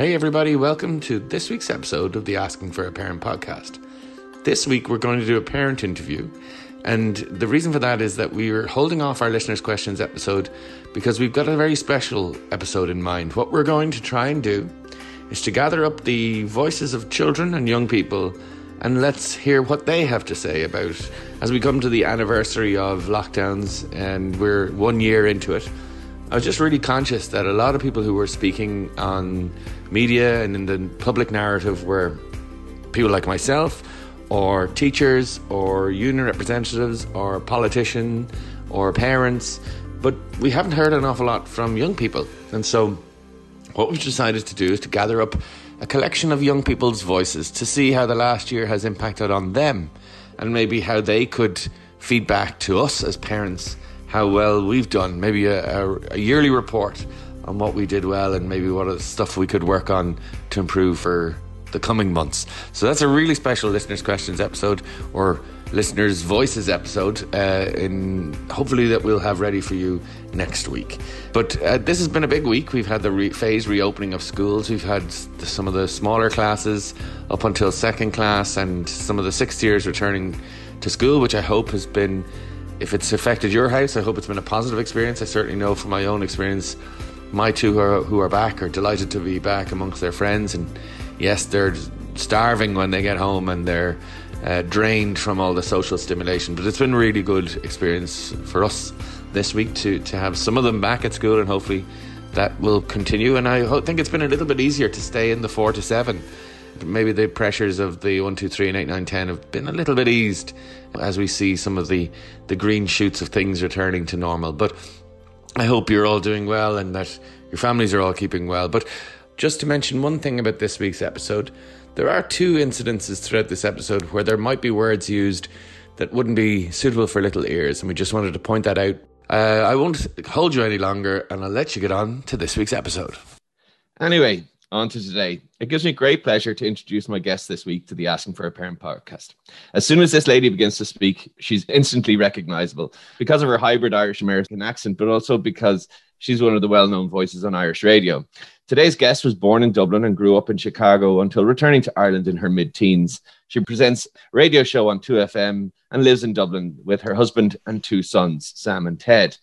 Hey, everybody, welcome to this week's episode of the Asking for a Parent podcast. This week, we're going to do a parent interview. And the reason for that is that we are holding off our listeners' questions episode because we've got a very special episode in mind. What we're going to try and do is to gather up the voices of children and young people and let's hear what they have to say about as we come to the anniversary of lockdowns and we're one year into it. I was just really conscious that a lot of people who were speaking on media and in the public narrative where people like myself, or teachers, or union representatives, or politicians, or parents, but we haven't heard an awful lot from young people. And so, what we've decided to do is to gather up a collection of young people's voices to see how the last year has impacted on them and maybe how they could feed back to us as parents how well we've done. Maybe a, a, a yearly report on what we did well and maybe what the stuff we could work on to improve for the coming months. So that's a really special listeners' questions episode or listeners' voices episode. Uh, in hopefully that we'll have ready for you next week. But uh, this has been a big week. We've had the re- phase reopening of schools. We've had some of the smaller classes up until second class, and some of the sixth years returning to school, which I hope has been. If it's affected your house, I hope it's been a positive experience. I certainly know from my own experience my two who are, who are back are delighted to be back amongst their friends. And yes, they're starving when they get home and they're uh, drained from all the social stimulation. But it's been a really good experience for us this week to, to have some of them back at school and hopefully that will continue. And I think it's been a little bit easier to stay in the four to seven. Maybe the pressures of the one, two, three, and eight, nine, ten have been a little bit eased as we see some of the, the green shoots of things returning to normal. But I hope you're all doing well and that your families are all keeping well. But just to mention one thing about this week's episode, there are two incidences throughout this episode where there might be words used that wouldn't be suitable for little ears, and we just wanted to point that out. Uh, I won't hold you any longer, and I'll let you get on to this week's episode. Anyway, on to today. It gives me great pleasure to introduce my guest this week to the Asking for a Parent podcast. As soon as this lady begins to speak, she's instantly recognizable because of her hybrid Irish American accent, but also because she's one of the well known voices on Irish radio. Today's guest was born in Dublin and grew up in Chicago until returning to Ireland in her mid teens. She presents a radio show on 2FM and lives in Dublin with her husband and two sons, Sam and Ted.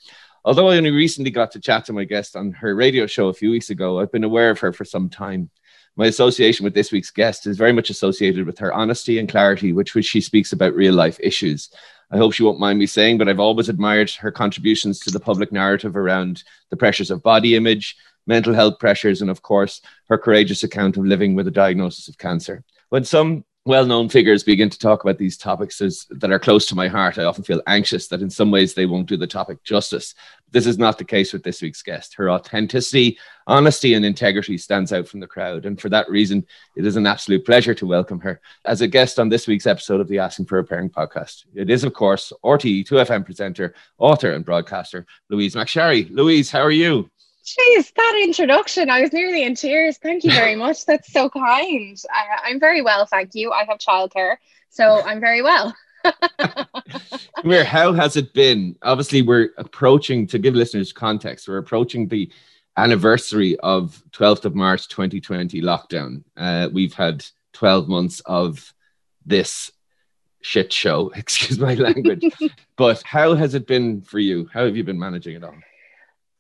Although I only recently got to chat to my guest on her radio show a few weeks ago, I've been aware of her for some time. My association with this week's guest is very much associated with her honesty and clarity, which, which she speaks about real life issues. I hope she won't mind me saying, but I've always admired her contributions to the public narrative around the pressures of body image, mental health pressures, and of course, her courageous account of living with a diagnosis of cancer. When some well-known figures begin to talk about these topics that are close to my heart, I often feel anxious that in some ways they won't do the topic justice. This is not the case with this week's guest. Her authenticity, honesty, and integrity stands out from the crowd, and for that reason, it is an absolute pleasure to welcome her as a guest on this week's episode of the Asking for a Parent podcast. It is, of course, RTE 2FM presenter, author, and broadcaster Louise McSharry. Louise, how are you? Jeez, that introduction, I was nearly in tears. Thank you very much. That's so kind. I, am very well, thank you. I have childcare, so I'm very well. Where, how has it been? Obviously, we're approaching, to give listeners context, we're approaching the anniversary of 12th of March 2020 lockdown. Uh, we've had 12 months of this shit show, excuse my language. but how has it been for you? How have you been managing it all?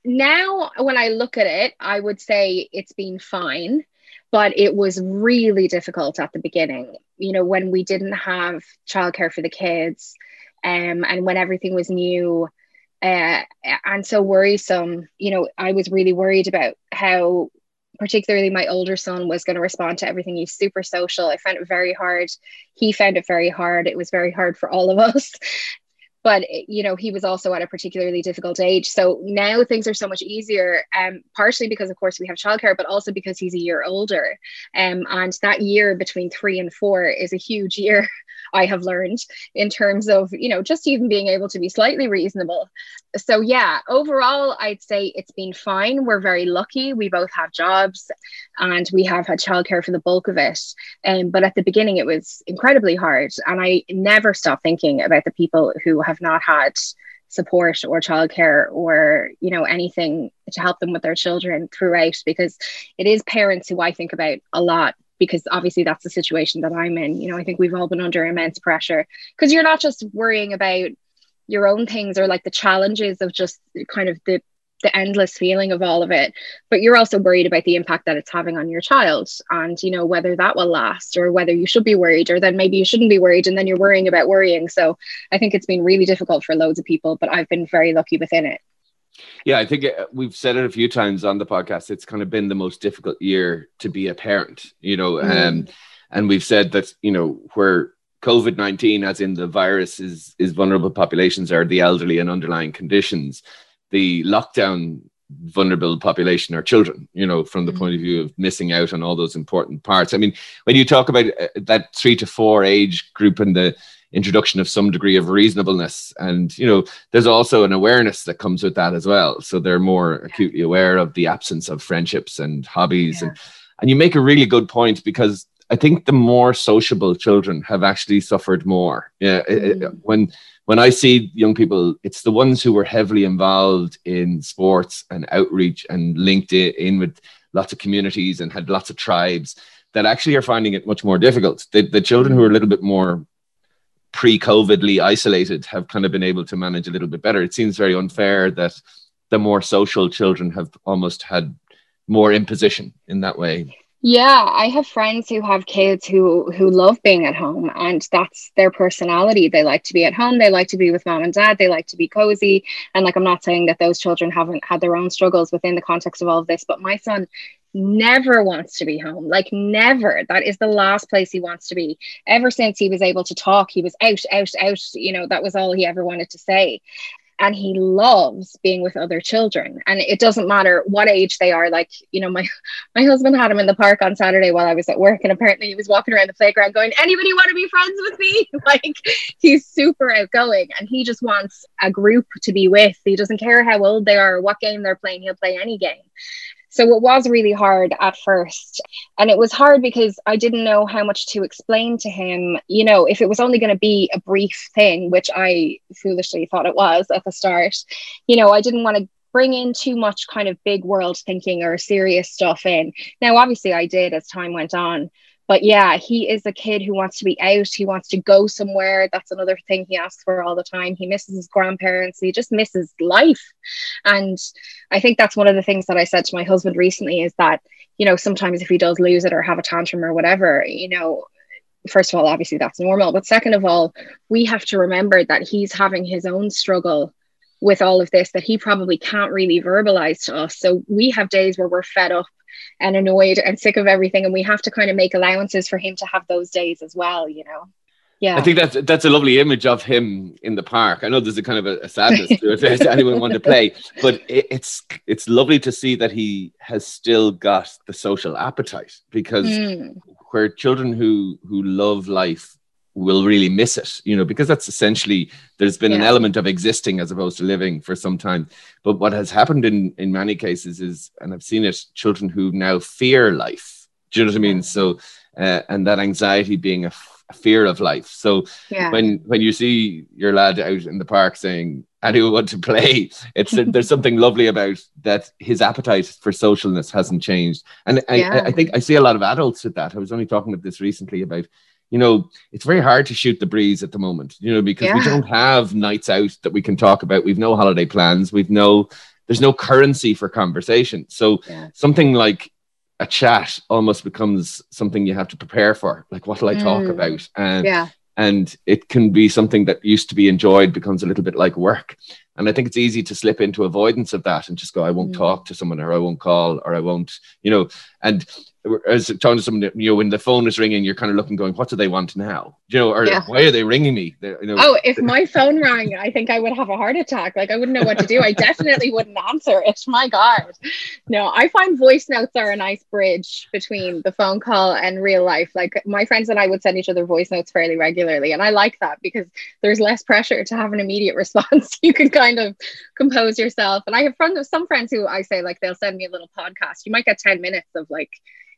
Now when I look at it, I would say it's been fine, but it was really difficult at the beginning. You know, when we didn't have childcare for the kids, um, and when everything was new, uh, and so worrisome. You know, I was really worried about how, particularly my older son, was going to respond to everything. He's super social. I found it very hard. He found it very hard. It was very hard for all of us but you know he was also at a particularly difficult age. So now things are so much easier um partially because of course we have childcare but also because he's a year older. Um and that year between 3 and 4 is a huge year I have learned in terms of, you know, just even being able to be slightly reasonable. So, yeah, overall, I'd say it's been fine. We're very lucky. We both have jobs and we have had childcare for the bulk of it. Um, but at the beginning, it was incredibly hard. And I never stop thinking about the people who have not had support or childcare or you know anything to help them with their children throughout because it is parents who I think about a lot because obviously that's the situation that I'm in. You know, I think we've all been under immense pressure because you're not just worrying about your own things or like the challenges of just kind of the the endless feeling of all of it but you're also worried about the impact that it's having on your child. And you know whether that will last or whether you should be worried or then maybe you shouldn't be worried and then you're worrying about worrying. So i think it's been really difficult for loads of people but i've been very lucky within it yeah, I think uh, we've said it a few times on the podcast. It's kind of been the most difficult year to be a parent, you know, mm. um, and we've said that you know where COVID nineteen, as in the virus, is is vulnerable populations are the elderly and underlying conditions. The lockdown vulnerable population are children. You know, from the mm. point of view of missing out on all those important parts. I mean, when you talk about uh, that three to four age group and the introduction of some degree of reasonableness. And you know there's also an awareness that comes with that as well. So they're more acutely aware of the absence of friendships and hobbies. Yeah. and and you make a really good point because i think the more sociable children have actually suffered more. Yeah mm. it, when when i see young people it's the ones who were heavily involved in sports and outreach and linked in with lots of communities and had lots of tribes that actually are finding it much more difficult. The, the children who are a little bit more pre-COVIDly isolated have kind of been able to manage a little bit better. It seems very unfair that the more social children have almost had more imposition in that way. Yeah, I have friends who have kids who who love being at home and that's their personality. They like to be at home, they like to be with mom and dad, they like to be cozy. And like I'm not saying that those children haven't had their own struggles within the context of all of this, but my son never wants to be home. Like never. That is the last place he wants to be. Ever since he was able to talk he was out out out. You know that was all he ever wanted to say. And he loves being with other children. And it doesn't matter what age they are. Like you know my my husband had him in the park on saturday while i was at work. And apparently he was walking around the playground going anybody want to be friends with me? Like he's super outgoing. And he just wants a group to be with. He doesn't care how old they are or what game they're playing. He'll play any game so it was really hard at first. And it was hard because I didn't know how much to explain to him. You know, if it was only going to be a brief thing, which I foolishly thought it was at the start, you know, I didn't want to bring in too much kind of big world thinking or serious stuff in. Now, obviously, I did as time went on but yeah, he is a kid who wants to be out. He wants to go somewhere. That's another thing he asks for all the time. He misses his grandparents. He just misses life. And I think that's one of the things that I said to my husband recently is that, you know, sometimes if he does lose it or have a tantrum or whatever, you know, first of all, obviously that's normal. But second of all, we have to remember that he's having his own struggle with all of this that he probably can't really verbalize to us. So we have days where we're fed up and annoyed and sick of everything. And we have to kind of make allowances for him to have those days as well you know? Yeah. I think that's that's a lovely image of him in the park. I know there's a kind of a, a sadness to it if anyone want to play but it, it's it's lovely to see that he has still got the social appetite because mm. where children who who love life will really miss it, you know, because that's essentially there's been yeah. an element of existing as opposed to living for some time. But what has happened in in many cases is, and I've seen it, children who now fear life. Do you know what I mean? So, uh, and that anxiety being a, f- a fear of life. So yeah. when when you see your lad out in the park saying, "I do want to play," it's there's something lovely about that. His appetite for socialness hasn't changed, and I, yeah. I, I think I see a lot of adults with that. I was only talking about this recently about you know, it's very hard to shoot the breeze at the moment, you know, because yeah. we don't have nights out that we can talk about. We've no holiday plans. We've no, there's no currency for conversation. So yeah. something like a chat almost becomes something you have to prepare for. Like, what will I talk mm. about? And yeah. and it can be something that used to be enjoyed becomes a little bit like work. And I think it's easy to slip into avoidance of that and just go, I won't mm. talk to someone or I won't call or I won't, you know, and as talking to someone, you know, when the phone is ringing, you're kind of looking, going, "What do they want now?" You know, or yeah. why are they ringing me? you know, oh, if my phone rang, I think I would have a heart attack. Like I wouldn't know what to do. I definitely wouldn't answer it. My God, no. I find voice notes are a nice bridge between the phone call and real life. Like my friends and I would send each other voice notes fairly regularly, and I like that because there's less pressure to have an immediate response. you can kind of compose yourself. And I have friends, some friends who I say like they'll send me a little podcast. You might get ten minutes of like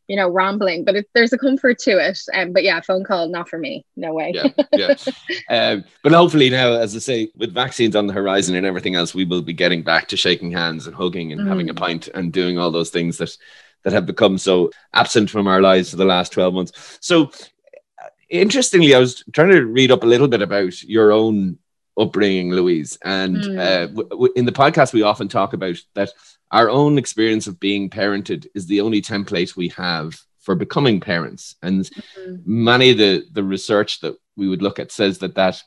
you know, rambling, but it, there's a comfort to it. Um, but yeah, phone call, not for me. No way. yeah, yeah. Um, but hopefully now, as I say, with vaccines on the horizon and everything else, we will be getting back to shaking hands and hugging and mm. having a mm. pint and doing all those things that that have become so absent from our lives for the last 12 months. So interestingly, I was trying to read up a little bit about your own upbringing, Louise. And mm. uh, w- w- in the podcast, we often talk about that our own experience of being parented is the only template we have for becoming parents. And mm-hmm. many of the, the research that we would look at says that that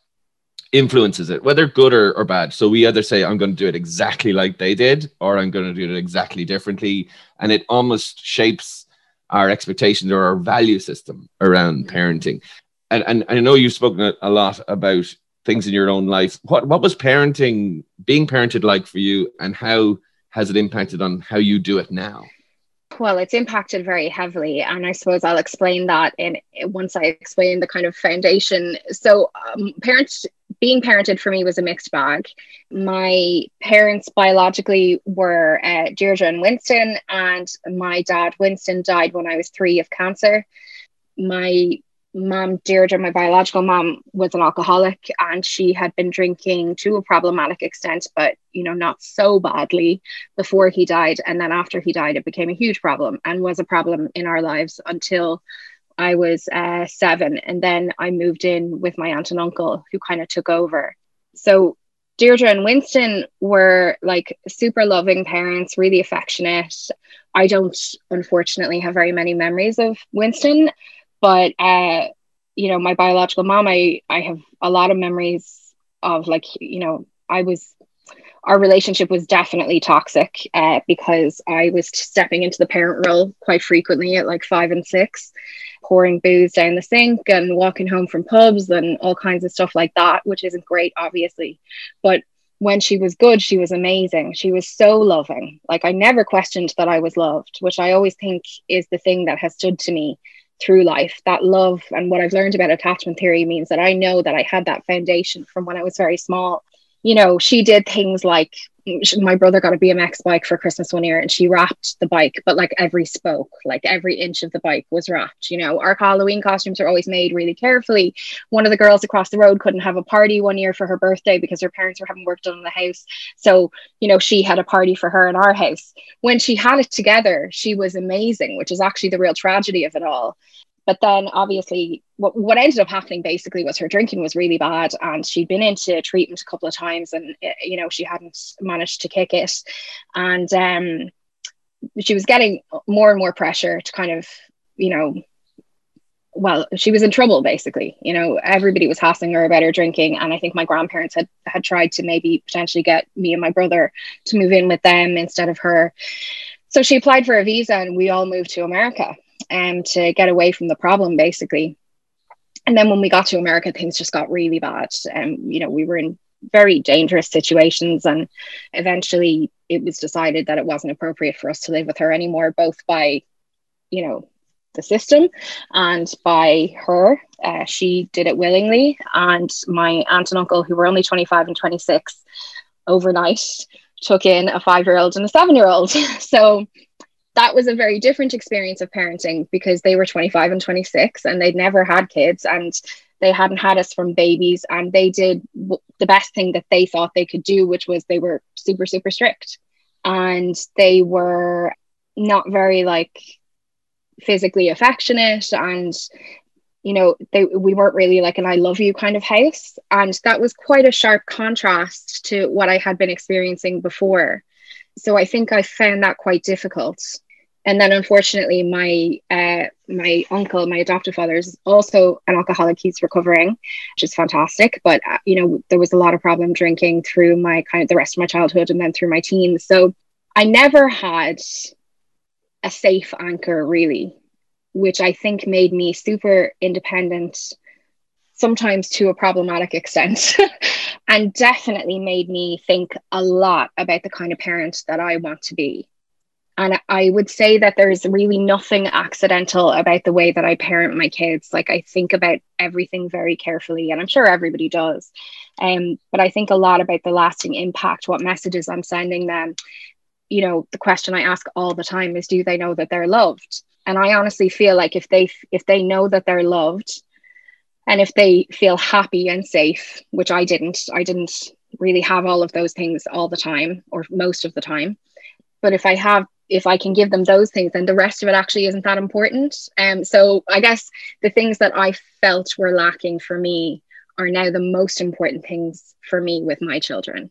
influences it, whether good or, or bad. So we either say, I'm going to do it exactly like they did, or I'm going to do it exactly differently. And it almost shapes our expectations or our value system around mm-hmm. parenting. And, and I know you've spoken a lot about things in your own life. What what was parenting, being parented like for you, and how has it impacted on how you do it now? Well, it's impacted very heavily, and I suppose I'll explain that in once I explain the kind of foundation. So, um, parents being parented for me was a mixed bag. My parents biologically were uh, Deirdre and Winston, and my dad Winston died when I was three of cancer. My mom, Deirdre, my biological mom, was an alcoholic and she had been drinking to a problematic extent, but you know, not so badly before he died. And then after he died, it became a huge problem and was a problem in our lives until I was uh, seven. And then I moved in with my aunt and uncle who kind of took over. So Deirdre and Winston were like super loving parents, really affectionate. I don't unfortunately have very many memories of Winston but uh, you know, my biological mom, I I have a lot of memories of like, you know, I was our relationship was definitely toxic uh, because I was stepping into the parent role quite frequently at like five and six, pouring booze down the sink and walking home from pubs and all kinds of stuff like that, which isn't great, obviously. But when she was good, she was amazing. She was so loving. Like I never questioned that I was loved, which I always think is the thing that has stood to me through life. That love and what I've learned about attachment theory means that I know that I had that foundation from when I was very small. You know, she did things like my brother got a BMX bike for Christmas one year and she wrapped the bike, but like every spoke, like every inch of the bike was wrapped. You know, our Halloween costumes are always made really carefully. One of the girls across the road couldn't have a party one year for her birthday because her parents were having work done in the house. So, you know, she had a party for her in our house. When she had it together, she was amazing, which is actually the real tragedy of it all but then obviously what, what ended up happening basically was her drinking was really bad and she'd been into treatment a couple of times and eh, you know she hadn't managed to kick it. And um, she was getting more and more pressure to kind of you know well she was in trouble basically. You know everybody was hassling her about her drinking and i think my grandparents had had tried to maybe potentially get me and my brother to move in with them instead of her. So she applied for a visa and we all moved to america um, to get away from the problem, basically. And then when we got to America, things just got really bad. And, um, you know, we were in very dangerous situations. And eventually it was decided that it wasn't appropriate for us to live with her anymore, both by, you know, the system and by her. Uh, she did it willingly. And my aunt and uncle, who were only 25 and 26, overnight took in a five year old and a seven year old. so that was a very different experience of parenting because they were 25 and 26 and they'd never had kids and they hadn't had us from babies and they did w- the best thing that they thought they could do which was they were super super strict. And they were not very like physically affectionate and you know they we weren't really like an i love you kind of house. And that was quite a sharp contrast to what i had been experiencing before so I think I found that quite difficult. And then, unfortunately, my uh, my uncle, my adoptive father, is also an alcoholic. He's recovering, which is fantastic. But uh, you know, there was a lot of problem drinking through my kind of the rest of my childhood, and then through my teens. So I never had a safe anchor, really, which I think made me super independent, sometimes to a problematic extent. and definitely made me think a lot about the kind of parent that I want to be. And I would say that there's really nothing accidental about the way that I parent my kids. Like I think about everything very carefully, and I'm sure everybody does. Um, but I think a lot about the lasting impact, what messages I'm sending them. You know, the question I ask all the time is do they know that they're loved? and i honestly feel like if they if they know that they're loved and if they feel happy and safe which i didn't i didn't really have all of those things all the time or most of the time. But if i have if i can give them those things then the rest of it actually isn't that important. Um so i guess the things that i felt were lacking for me are now the most important things for me with my children.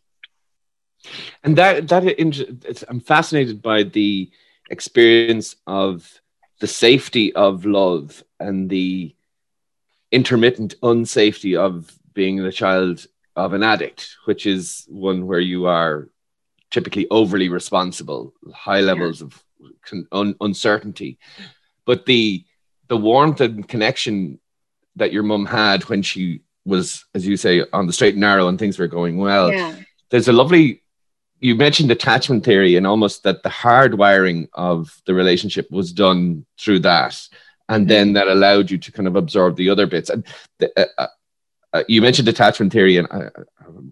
And that that i'm fascinated by the experience of the safety of love and the intermittent unsafety of being the child of an addict, which is one where you are typically overly responsible, high levels of un- uncertainty. But the the warmth and connection that your mum had when she was, as you say, on the straight and narrow and things were going well. Yeah. There's a lovely you mentioned attachment theory and almost that the hardwiring of the relationship was done through that and then that allowed you to kind of absorb the other bits and the, uh, uh, uh, you mentioned attachment theory and I,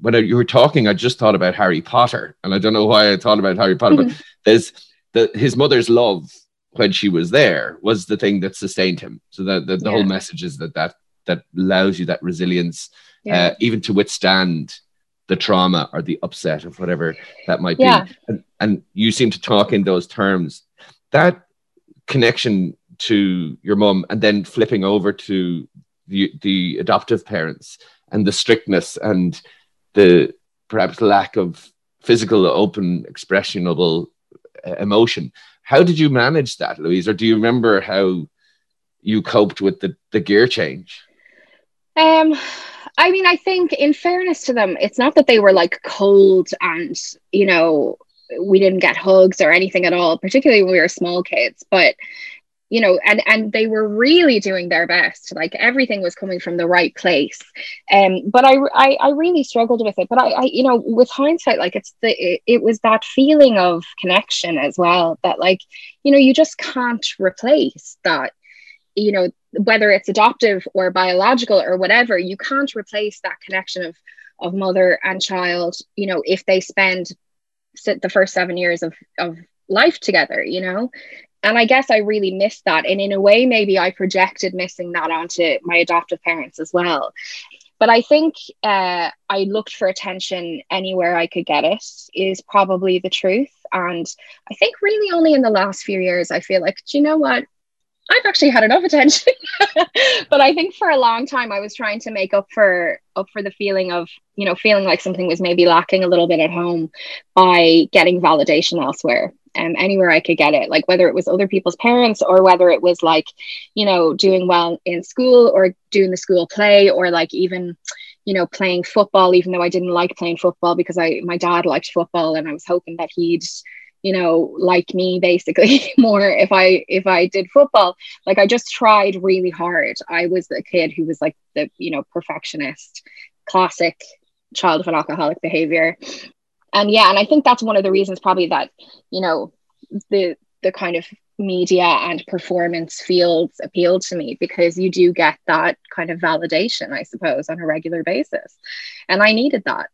when you were talking i just thought about harry potter and i don't know why i thought about harry potter mm-hmm. but there's the his mother's love when she was there was the thing that sustained him so that the, the yeah. whole message is that that that allows you that resilience yeah. uh, even to withstand the trauma or the upset of whatever that might yeah. be and, and you seem to talk in those terms that connection to your mum and then flipping over to the, the adoptive parents and the strictness and the perhaps lack of physical open expressionable uh, emotion. How did you manage that louise? Or do you remember how you coped with the, the gear change? Um i mean i think in fairness to them it's not that they were like cold and you know we didn't get hugs or anything at all particularly when we were small kids but you know and and they were really doing their best like everything was coming from the right place. Um but i i, I really struggled with it. But I, I you know with hindsight like it's the it, it was that feeling of connection as well that like you know you just can't replace that you know whether it's adoptive or biological or whatever you can't replace that connection of of mother and child you know if they spend the first seven years of of life together you know and I guess I really missed that. And in a way, maybe I projected missing that onto my adoptive parents as well. But I think uh, I looked for attention anywhere I could get it, is probably the truth. And I think really only in the last few years, I feel like, do you know what? I've actually had enough attention. but I think for a long time I was trying to make up for up for the feeling of, you know, feeling like something was maybe lacking a little bit at home by getting validation elsewhere um, anywhere I could get it, like whether it was other people's parents or whether it was like, you know, doing well in school or doing the school play or like even, you know, playing football, even though I didn't like playing football because I my dad liked football and I was hoping that he'd, you know, like me basically more if I if I did football. Like I just tried really hard. I was a kid who was like the, you know, perfectionist, classic child of an alcoholic behavior and yeah and i think that's one of the reasons probably that you know the the kind of media and performance fields appeal to me because you do get that kind of validation i suppose on a regular basis. And i needed that.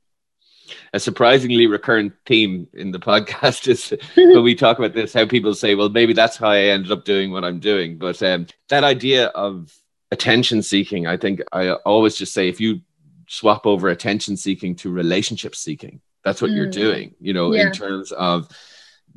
A surprisingly recurrent theme in the podcast is when we talk about this how people say well maybe that's how i ended up doing what i'm doing. But um, that idea of attention seeking i think i always just say if you swap over attention seeking to relationship seeking that's what mm. you're doing, you know, yeah. in terms of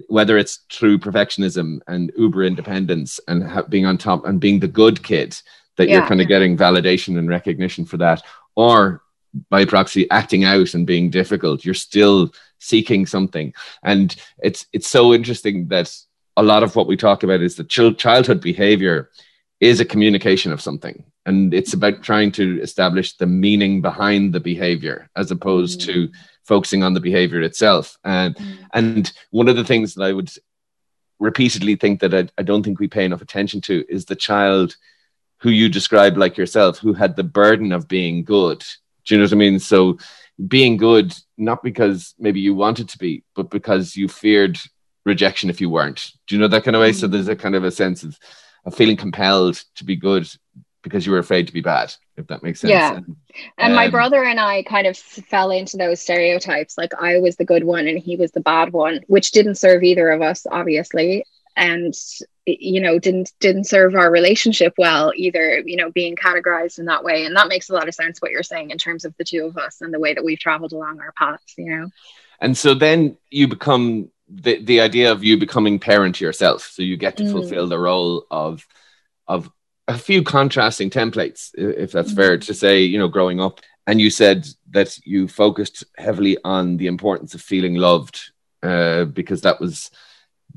whether it's through perfectionism and uber independence and ha- being on top and being the good kid that yeah. you're kind of getting validation and recognition for that, or by proxy acting out and being difficult, you're still seeking something. And it's it's so interesting that a lot of what we talk about is that ch- childhood behavior is a communication of something and it's about trying to establish the meaning behind the behavior as opposed mm. to focusing on the behavior itself. And mm. and one of the things that I would repeatedly think that I, I don't think we pay enough attention to is the child who you describe like yourself, who had the burden of being good. Do you know what I mean? So being good, not because maybe you wanted to be, but because you feared rejection if you weren't. Do you know that kind of way? Mm. So there's a kind of a sense of, of feeling compelled to be good because you were afraid to be bad, if that makes sense. Yeah. And, and um, my brother and I kind of fell into those stereotypes. Like I was the good one and he was the bad one, which didn't serve either of us, obviously. and you know didn't didn't serve our relationship well either you know being categorized in that way and that makes a lot of sense what you're saying in terms of the two of us and the way that we've traveled along our paths you know and so then you become the, the idea of you becoming parent yourself so you get to mm. fulfill the role of of a few contrasting templates if that's mm. fair to say you know growing up and you said that you focused heavily on the importance of feeling loved uh, because that was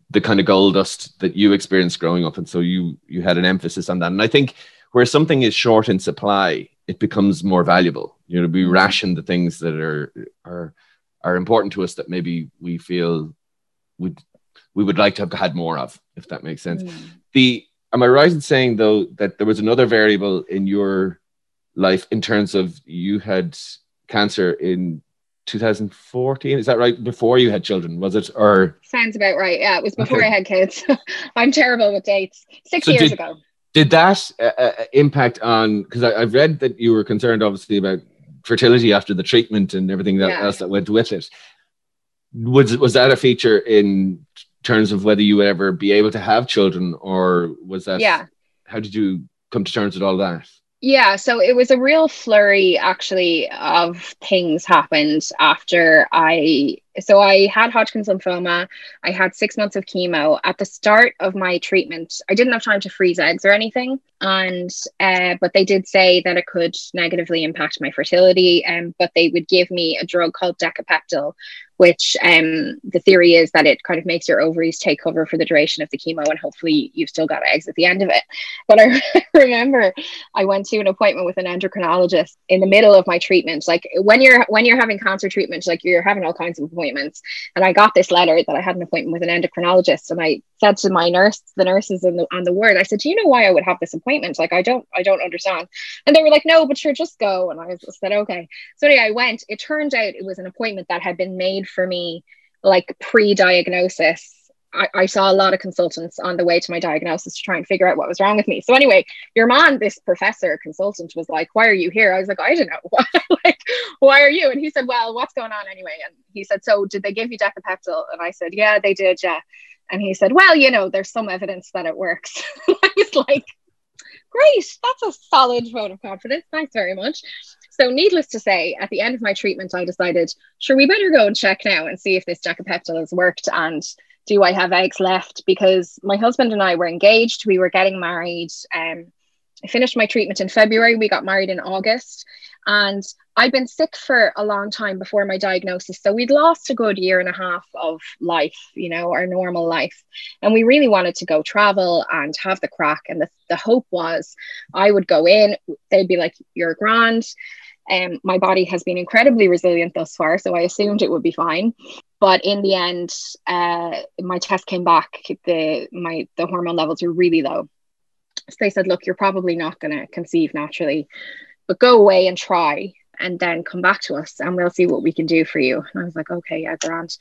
the kind of gold dust that you experienced growing up and so you you had an emphasis on that and i think where something is short in supply it becomes more valuable you know we mm. ration the things that are are are important to us that maybe we feel would we would like to have had more of if that makes sense mm. the am i right in saying though that there was another variable in your life in terms of you had cancer in 2014 is that right? Before you had children was it? Or sounds about right. Yeah it was before okay. i had kids. I'm terrible with dates. Six so years did, ago. did that uh, uh impact on because i've read that you were concerned obviously about fertility after the treatment and everything that yeah. else that went with it. Was was that a feature in terms of whether you would ever be able to have children or was that yeah how did you come to terms with all that yeah, so it was a real flurry actually of things happened after I so I had Hodgkin's lymphoma. I had six months of chemo. At the start of my treatment, I didn't have time to freeze eggs or anything, and uh, but they did say that it could negatively impact my fertility. Um, but they would give me a drug called Decapeptyl, which um, the theory is that it kind of makes your ovaries take cover for the duration of the chemo and hopefully you've still got eggs at the end of it. But I remember I went to an appointment with an endocrinologist in the middle of my treatment. Like when you're when you're having cancer treatment, like you're having all kinds of appointments. And I got this letter that I had an appointment with an endocrinologist and I said to my nurse, the nurses in the, on the ward, I said, do you know why I would have this appointment? Like, I don't, I don't understand. And they were like, no, but sure, just go. And I said, okay. So anyway, I went, it turned out it was an appointment that had been made for me like pre-diagnosis I, I, saw a lot of consultants on the way to my diagnosis to try and figure out what was wrong with me. So anyway, your man, this professor consultant, was like, "Why are you here?" I was like, "I don't know. like, why are you?" And he said, "Well, what's going on anyway?" And he said, "So did they give you decapeptyl?" And I said, "Yeah, they did. Yeah." And he said, Well, you know, there's some evidence that it works. I was like, Great, that's a solid vote of confidence. Thanks very much. So, needless to say, at the end of my treatment, I decided, sure, we better go and check now and see if this decapeptyl has worked and do I have eggs left? Because my husband and I were engaged, we were getting married. Um, I finished my treatment in February, we got married in August. And I'd been sick for a long time before my diagnosis. So we'd lost a good year and a half of life, you know, our normal life. And we really wanted to go travel and have the crack. And the, the hope was I would go in, they'd be like, You're grand. Um, my body has been incredibly resilient thus far, so I assumed it would be fine. But in the end, uh, my test came back. The my the hormone levels were really low. So they said, "Look, you're probably not going to conceive naturally, but go away and try and then come back to us and we'll see what we can do for you. And I was like, okay, yeah, grand.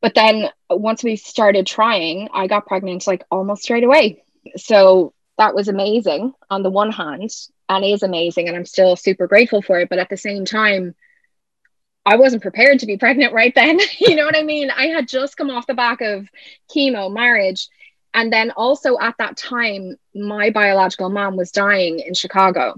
But then once we started trying, I got pregnant like almost straight away. So that was amazing on the one hand and is amazing. And I'm still super grateful for it. But at the same time, I wasn't prepared to be pregnant right then. you know what I mean? I had just come off the back of chemo, marriage. And then also at that time, my biological mom was dying in Chicago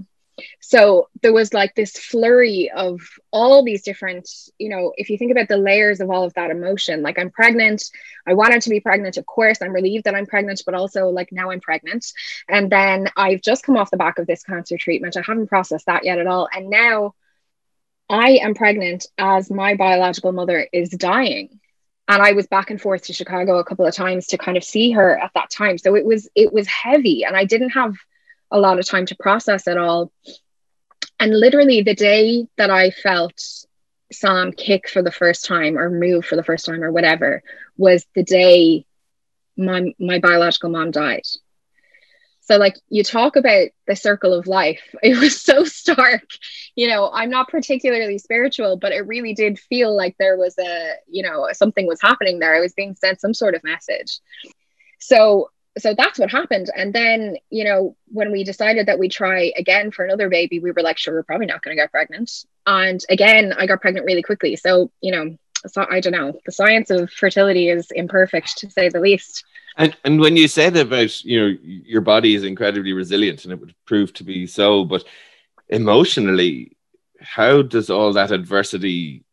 so there was like this flurry of all these different you know if you think about the layers of all of that emotion like i'm pregnant i wanted to be pregnant of course i'm relieved that i'm pregnant but also like now i'm pregnant and then i've just come off the back of this cancer treatment i haven't processed that yet at all and now i am pregnant as my biological mother is dying and I was back and forth to Chicago a couple of times to kind of see her at that time. So it was it was heavy and I didn't have a lot of time to process it all. And literally, the day that I felt Sam kick for the first time or move for the first time or whatever was the day my my biological mom died. So like you talk about the circle of life. It was so stark. You know, I'm not particularly spiritual, but it really did feel like there was a, you know, something was happening there. I was being sent some sort of message. So so that's what happened. And then, you know, when we decided that we try again for another baby, we were like, sure, we're probably not going to get pregnant. And again, I got pregnant really quickly. So, you know, so I don't know. The science of fertility is imperfect to say the least. And and when you said about you know your body is incredibly resilient and it would prove to be so, but emotionally, how does all that adversity?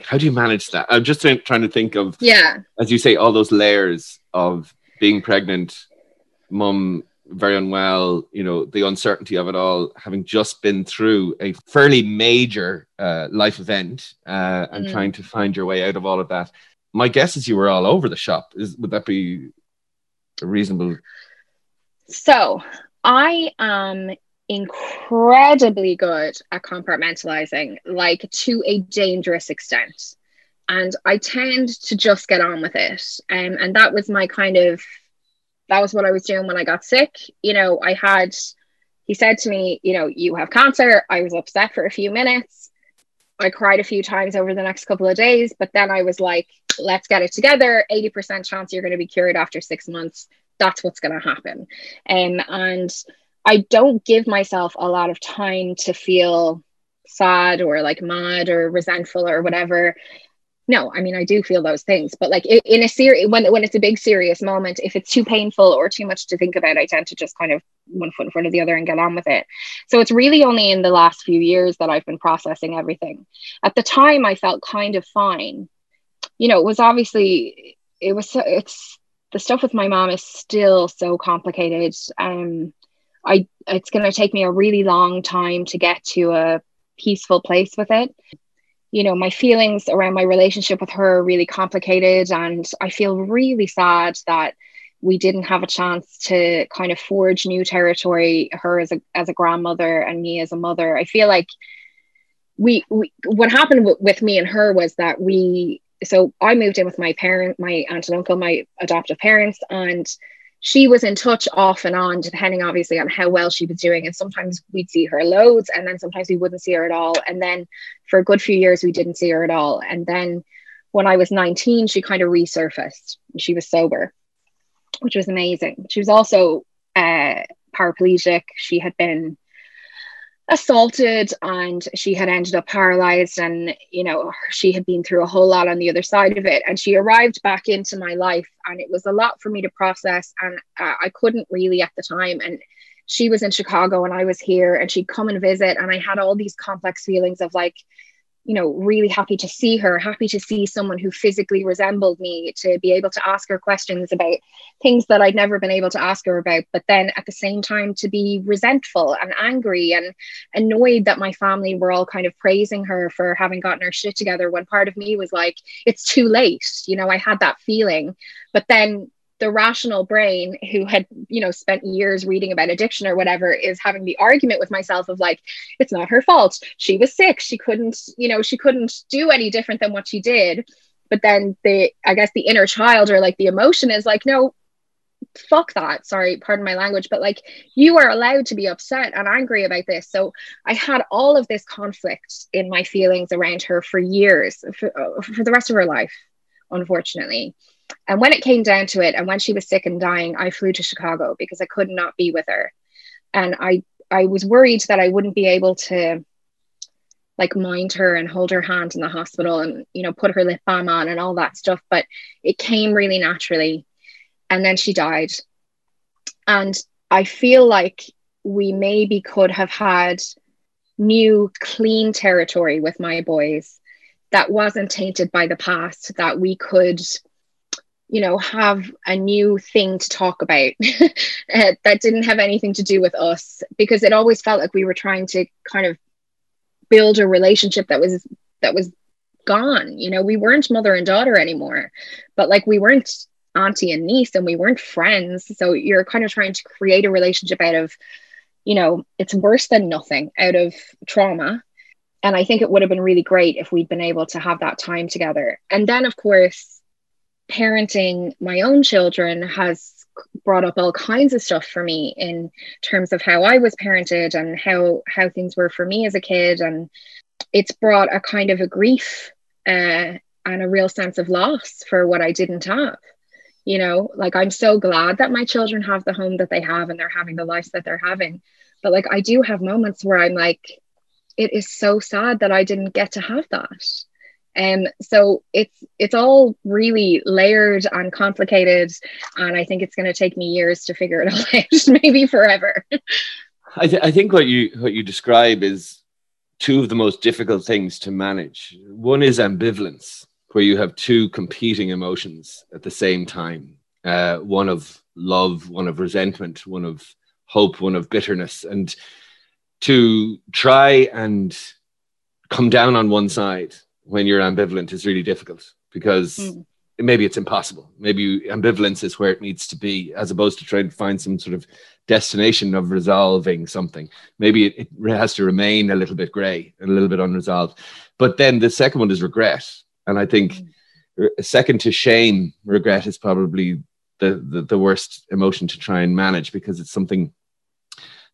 How do you manage that? I'm just trying to think of yeah, as you say, all those layers of being pregnant, mum very unwell, you know, the uncertainty of it all, having just been through a fairly major uh, life event uh, and mm. trying to find your way out of all of that my guess is you were all over the shop. Is would that be a reasonable? So I am incredibly good at compartmentalizing, like to a dangerous extent. And I tend to just get on with it. Um, and that was my kind of that was what I was doing when I got sick. You know, I had he said to me, you know, you have cancer. I was upset for a few minutes. I cried a few times over the next couple of days, but then I was like, let's get it together. 80% chance you're going to be cured after six months. That's what's going to happen. Um, and I don't give myself a lot of time to feel sad or like mad or resentful or whatever. No, I mean I do feel those things, but like in a serious when when it's a big serious moment, if it's too painful or too much to think about, I tend to just kind of one foot in front of the other and get on with it. So it's really only in the last few years that I've been processing everything. At the time, I felt kind of fine, you know, it was obviously it was it's the stuff with my mom is still so complicated. Um, I it's going to take me a really long time to get to a peaceful place with it. You know, my feelings around my relationship with her are really complicated, and I feel really sad that we didn't have a chance to kind of forge new territory. Her as a as a grandmother and me as a mother. I feel like we, we what happened w- with me and her was that we so I moved in with my parent, my aunt and uncle, my adoptive parents, and she was in touch off and on, depending obviously on how well she was doing. And sometimes we'd see her loads, and then sometimes we wouldn't see her at all. And then for a good few years, we didn't see her at all. And then when I was 19, she kind of resurfaced. She was sober, which was amazing. She was also uh, paraplegic. She had been assaulted and she had ended up paralyzed and you know she had been through a whole lot on the other side of it. And she arrived back into my life and it was a lot for me to process and uh, I couldn't really at the time. And she was in Chicago and I was here and she'd come and visit and I had all these complex feelings of like you know, really happy to see her, happy to see someone who physically resembled me, to be able to ask her questions about things that I'd never been able to ask her about. But then at the same time, to be resentful and angry and annoyed that my family were all kind of praising her for having gotten her shit together when part of me was like, it's too late. You know, I had that feeling. But then the rational brain who had you know spent years reading about addiction or whatever is having the argument with myself of like it's not her fault. She was sick. She couldn't you know she couldn't do any different than what she did. But then the i guess the inner child or like the emotion is like no fuck that. Sorry pardon my language but like you are allowed to be upset and angry about this. So i had all of this conflict in my feelings around her for years for, uh, for the rest of her life unfortunately and when it came down to it, and when she was sick and dying, I flew to Chicago because I could not be with her. And I I was worried that I wouldn't be able to like mind her and hold her hand in the hospital and you know put her lip balm on and all that stuff but it came really naturally and then she died and i feel like we maybe could have had new clean territory with my boys that wasn't tainted by the past that we could you know have a new thing to talk about uh, that didn't have anything to do with us because it always felt like we were trying to kind of build a relationship that was that was gone. You know we weren't mother and daughter anymore but like we weren't auntie and niece and we weren't friends. So you're kind of trying to create a relationship out of you know it's worse than nothing out of trauma. And i think it would have been really great if we'd been able to have that time together. And then of course parenting my own children has brought up all kinds of stuff for me in terms of how I was parented and how how things were for me as a kid. And it's brought a kind of a grief uh, and a real sense of loss for what I didn't have you know? Like I'm so glad that my children have the home that they have and they're having the lives that they're having. But like I do have moments where I'm like it is so sad that I didn't get to have that Um, so it's it's all really layered and complicated, and I think it's going to take me years to figure it all out, maybe forever. I, th- I think what you what you describe is two of the most difficult things to manage. One is ambivalence, where you have two competing emotions at the same time. Uh, one of love, one of resentment, one of hope, one of bitterness, and to try and come down on one side when you're ambivalent is really difficult because mm. maybe it's impossible. Maybe ambivalence is where it needs to be, as opposed to trying to find some sort of destination of resolving something. Maybe it, it has to remain a little bit grey, and a little bit unresolved. But then the second one is regret, and I think mm. second to shame, regret is probably the, the the worst emotion to try and manage because it's something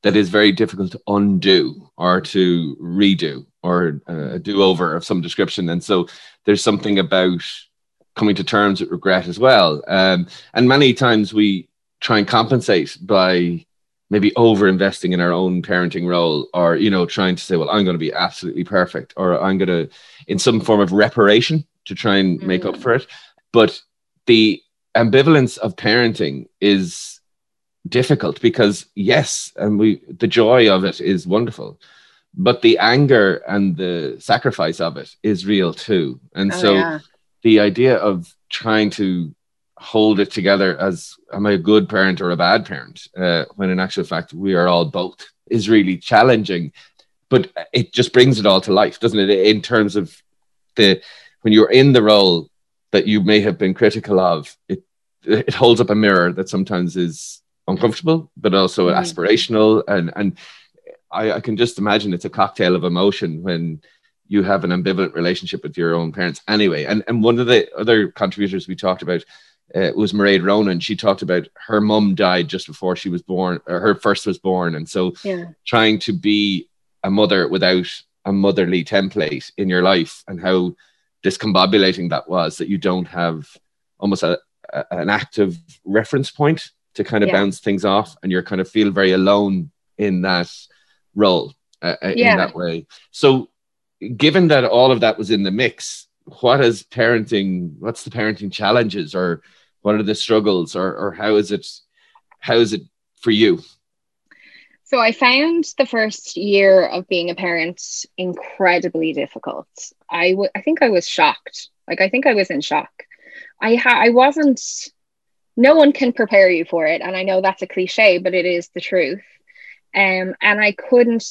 that is very difficult to undo or to redo or uh, a do over of some description. And so there's something about coming to terms with regret as well. Um, and many times we try and compensate by maybe over investing in our own parenting role or you know trying to say well i'm going to be absolutely perfect or i'm going to in some form of reparation to try and mm. make up mm. for it but the ambivalence of parenting is difficult because yes and we the joy of it is wonderful but the anger and the sacrifice of it is real too. And oh, so yeah. the idea of trying to hold it together as am i a good parent or a bad parent? Uh, when in actual fact we are all both is really challenging but it just brings it all to life doesn't it? In terms of the when you're in the role that you may have been critical of it it holds up a mirror that sometimes is uncomfortable, but also mm. aspirational. And and I, I can just imagine it's a cocktail of emotion when you have an ambivalent relationship with your own parents anyway. And and one of the other contributors we talked about uh, was Mairead Ronan. She talked about her mum died just before she was born, or her first was born, and so yeah. trying to be a mother without a motherly template in your life, and how discombobulating that was that you don't have almost a, a an active reference point to kind of yeah. bounce things off and you're kind of feel very alone in that role uh, uh yeah. in that way. So given that all of that was in the mix what is parenting what's the parenting challenges or what are the struggles or, or how is it how is it for you? So i found the first year of being a parent incredibly difficult. I, w- I think i was shocked. Like i think i was in shock. I ha- i wasn't no one can prepare you for it and i know that's a cliche but it is the truth. Um, and i couldn't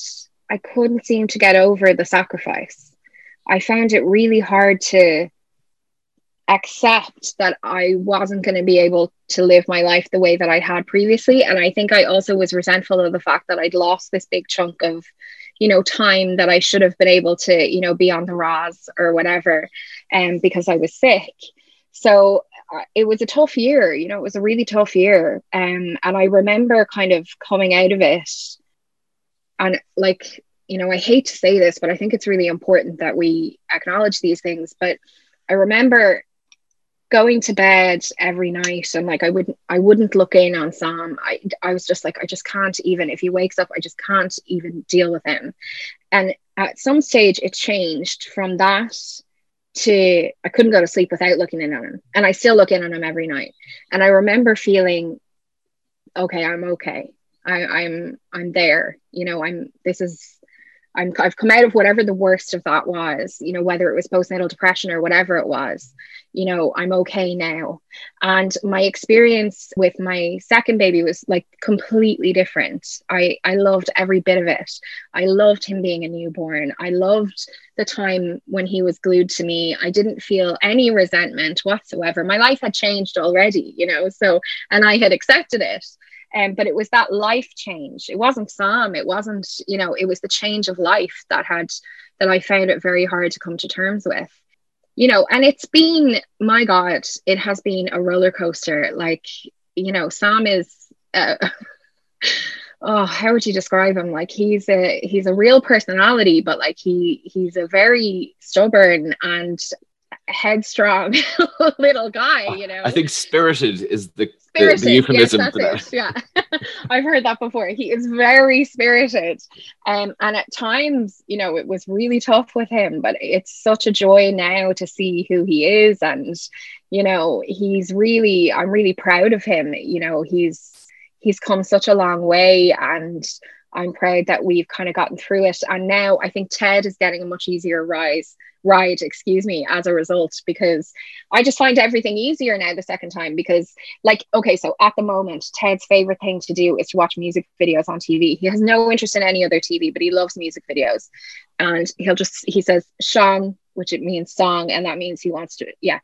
i couldn't seem to get over the sacrifice. I found it really hard to accept that i wasn't going to be able to live my life the way that i had previously. And i think i also was resentful of the fact that i'd lost this big chunk of you know time that i should have been able to you know be on the ras or whatever and um, because i was sick. So it was a tough year, you know, it was a really tough year. Um, and I remember kind of coming out of it and like, you know, I hate to say this, but I think it's really important that we acknowledge these things. But I remember going to bed every night and like I wouldn't I wouldn't look in on Sam. I I was just like, I just can't even if he wakes up, I just can't even deal with him. And at some stage it changed from that to I couldn't go to sleep without looking in on him. And I still look in on him every night. And I remember feeling, okay, I'm okay. I, I'm I'm there. You know, I'm this is I'm I've come out of whatever the worst of that was, you know, whether it was postnatal depression or whatever it was, you know, I'm okay now. And my experience with my second baby was like completely different. I I loved every bit of it. I loved him being a newborn. I loved the time when he was glued to me. I didn't feel any resentment whatsoever. My life had changed already, you know, so and I had accepted it. Um, but it was that life change. It wasn't Sam. It wasn't, you know, it was the change of life that had that I found it very hard to come to terms with. You know, and it's been, my God, it has been a roller coaster. Like, you know, Sam is uh, oh, how would you describe him? Like he's a he's a real personality, but like he he's a very stubborn and headstrong little guy, you know. I think spirited is the, spirited, the, the euphemism yes, for that. Yeah. I've heard that before. He is very spirited. Um, and at times, you know, it was really tough with him, but it's such a joy now to see who he is. And, you know, he's really, I'm really proud of him. You know, he's, he's come such a long way and I'm proud that we've kind of gotten through it. And now I think Ted is getting a much easier rise ride, excuse me, as a result, because I just find everything easier now the second time. Because, like, okay, so at the moment, Ted's favorite thing to do is to watch music videos on TV. He has no interest in any other TV, but he loves music videos. And he'll just, he says, Sean, which it means song, and that means he wants to, yeah.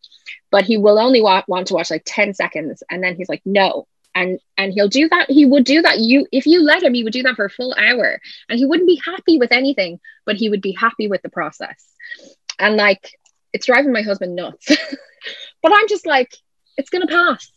But he will only wa- want to watch like 10 seconds. And then he's like, no, and and he'll do that he would do that you if you let him he would do that for a full hour and he wouldn't be happy with anything but he would be happy with the process and like it's driving my husband nuts. But i'm just like it's gonna pass.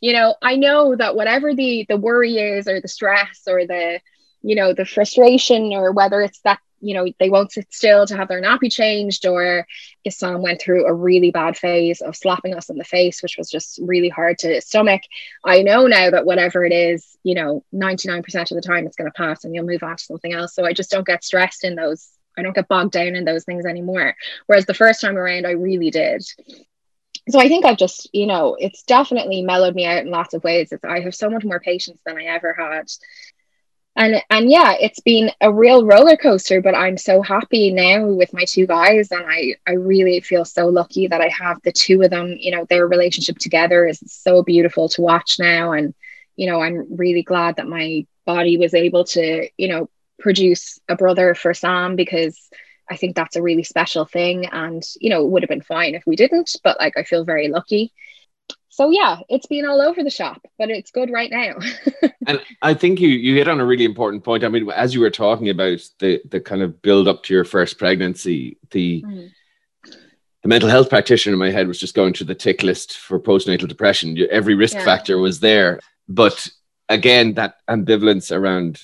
You know i know that whatever the the worry is or the stress or the you know the frustration or whether it's that you know they won't sit still to have their nappy changed or Isam went through a really bad phase of slapping us in the face which was just really hard to stomach I know now that whatever it is you know 99% of the time it's going to pass and you'll move on to something else. So I just don't get stressed in those I don't get bogged down in those things anymore. Whereas the first time around I really did. So I think I've just, you know, it's definitely mellowed me out in lots of ways. It's, I have so much more patience than I ever had. And and yeah it's been a real roller coaster but i'm so happy now with my two guys. And i i really feel so lucky that i have the two of them. You know their relationship together is so beautiful to watch now. And you know i'm really glad that my body was able to you know produce a brother for sam because i think that's a really special thing and you know it would have been fine if we didn't but like i feel very lucky so yeah, it's been all over the shop, but it's good right now. and I think you you hit on a really important point. I mean, as you were talking about the the kind of build up to your first pregnancy, the mm. the mental health practitioner in my head was just going through the tick list for postnatal depression. Every risk yeah. factor was there, but again, that ambivalence around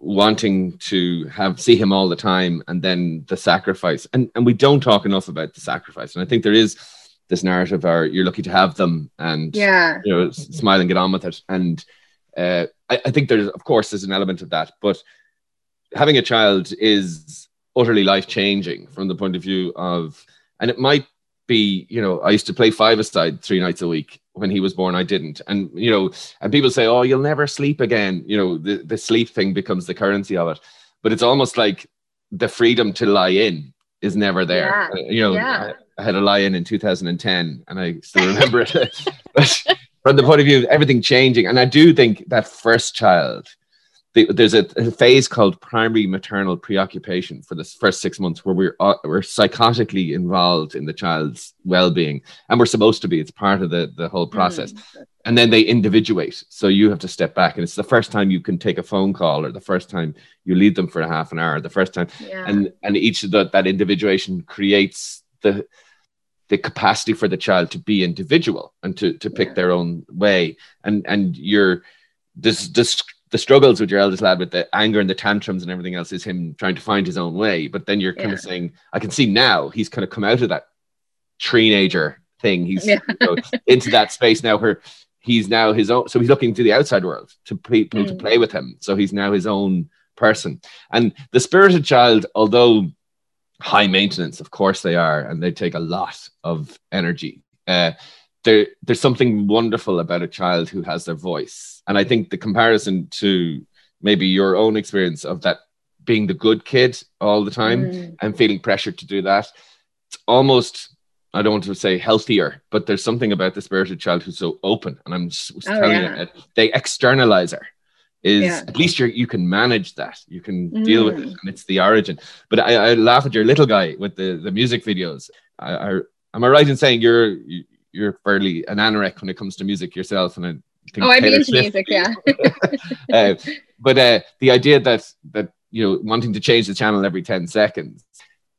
wanting to have see him all the time and then the sacrifice. And and we don't talk enough about the sacrifice. And i think there is this narrative are you're lucky to have them and yeah. you know smile and get on with it. And uh, I, I think there's of course there's an element of that. But having a child is utterly life changing from the point of view of and it might be you know i used to play five aside three nights a week when he was born i didn't and you know and people say oh you'll never sleep again you know the, the sleep thing becomes the currency of it but it's almost like the freedom to lie in is never there yeah. Uh, you know yeah. I had a lie-in in 2010, and I still remember it. but from the point of view of everything changing, and I do think that first child, the, there's a, a, phase called primary maternal preoccupation for the first six months where we're uh, we're psychotically involved in the child's well-being, and we're supposed to be. It's part of the the whole process. Mm. And then they individuate, so you have to step back, and it's the first time you can take a phone call, or the first time you lead them for a half an hour, the first time, yeah. and and each of that that individuation creates the the capacity for the child to be individual and to to pick yeah. their own way and and you're this this the struggles with your eldest lad with the anger and the tantrums and everything else is him trying to find his own way but then you're kind yeah. of saying i can see now he's kind of come out of that teenager thing he's yeah. you know, into that space now where he's now his own so he's looking to the outside world to people mm. to play with him so he's now his own person and the spirited child although high maintenance. Of course they are, and they take a lot of energy. Uh, there, there's something wonderful about a child who has their voice, and I think the comparison to maybe your own experience of that being the good kid all the time mm. and feeling pressured to do that, it's almost I don't want to say healthier, but there's something about the spirited child who's so open, and I'm just oh, telling yeah. you, they externalize her is yeah. at least you you can manage that you can mm. deal with it mm. and it's the origin but I, I laugh at your little guy with the the music videos I, I am I right in saying you're you're fairly an anorex when it comes to music yourself and I think oh I'd be into Swift, music yeah uh, but uh, the idea that that you know wanting to change the channel every 10 seconds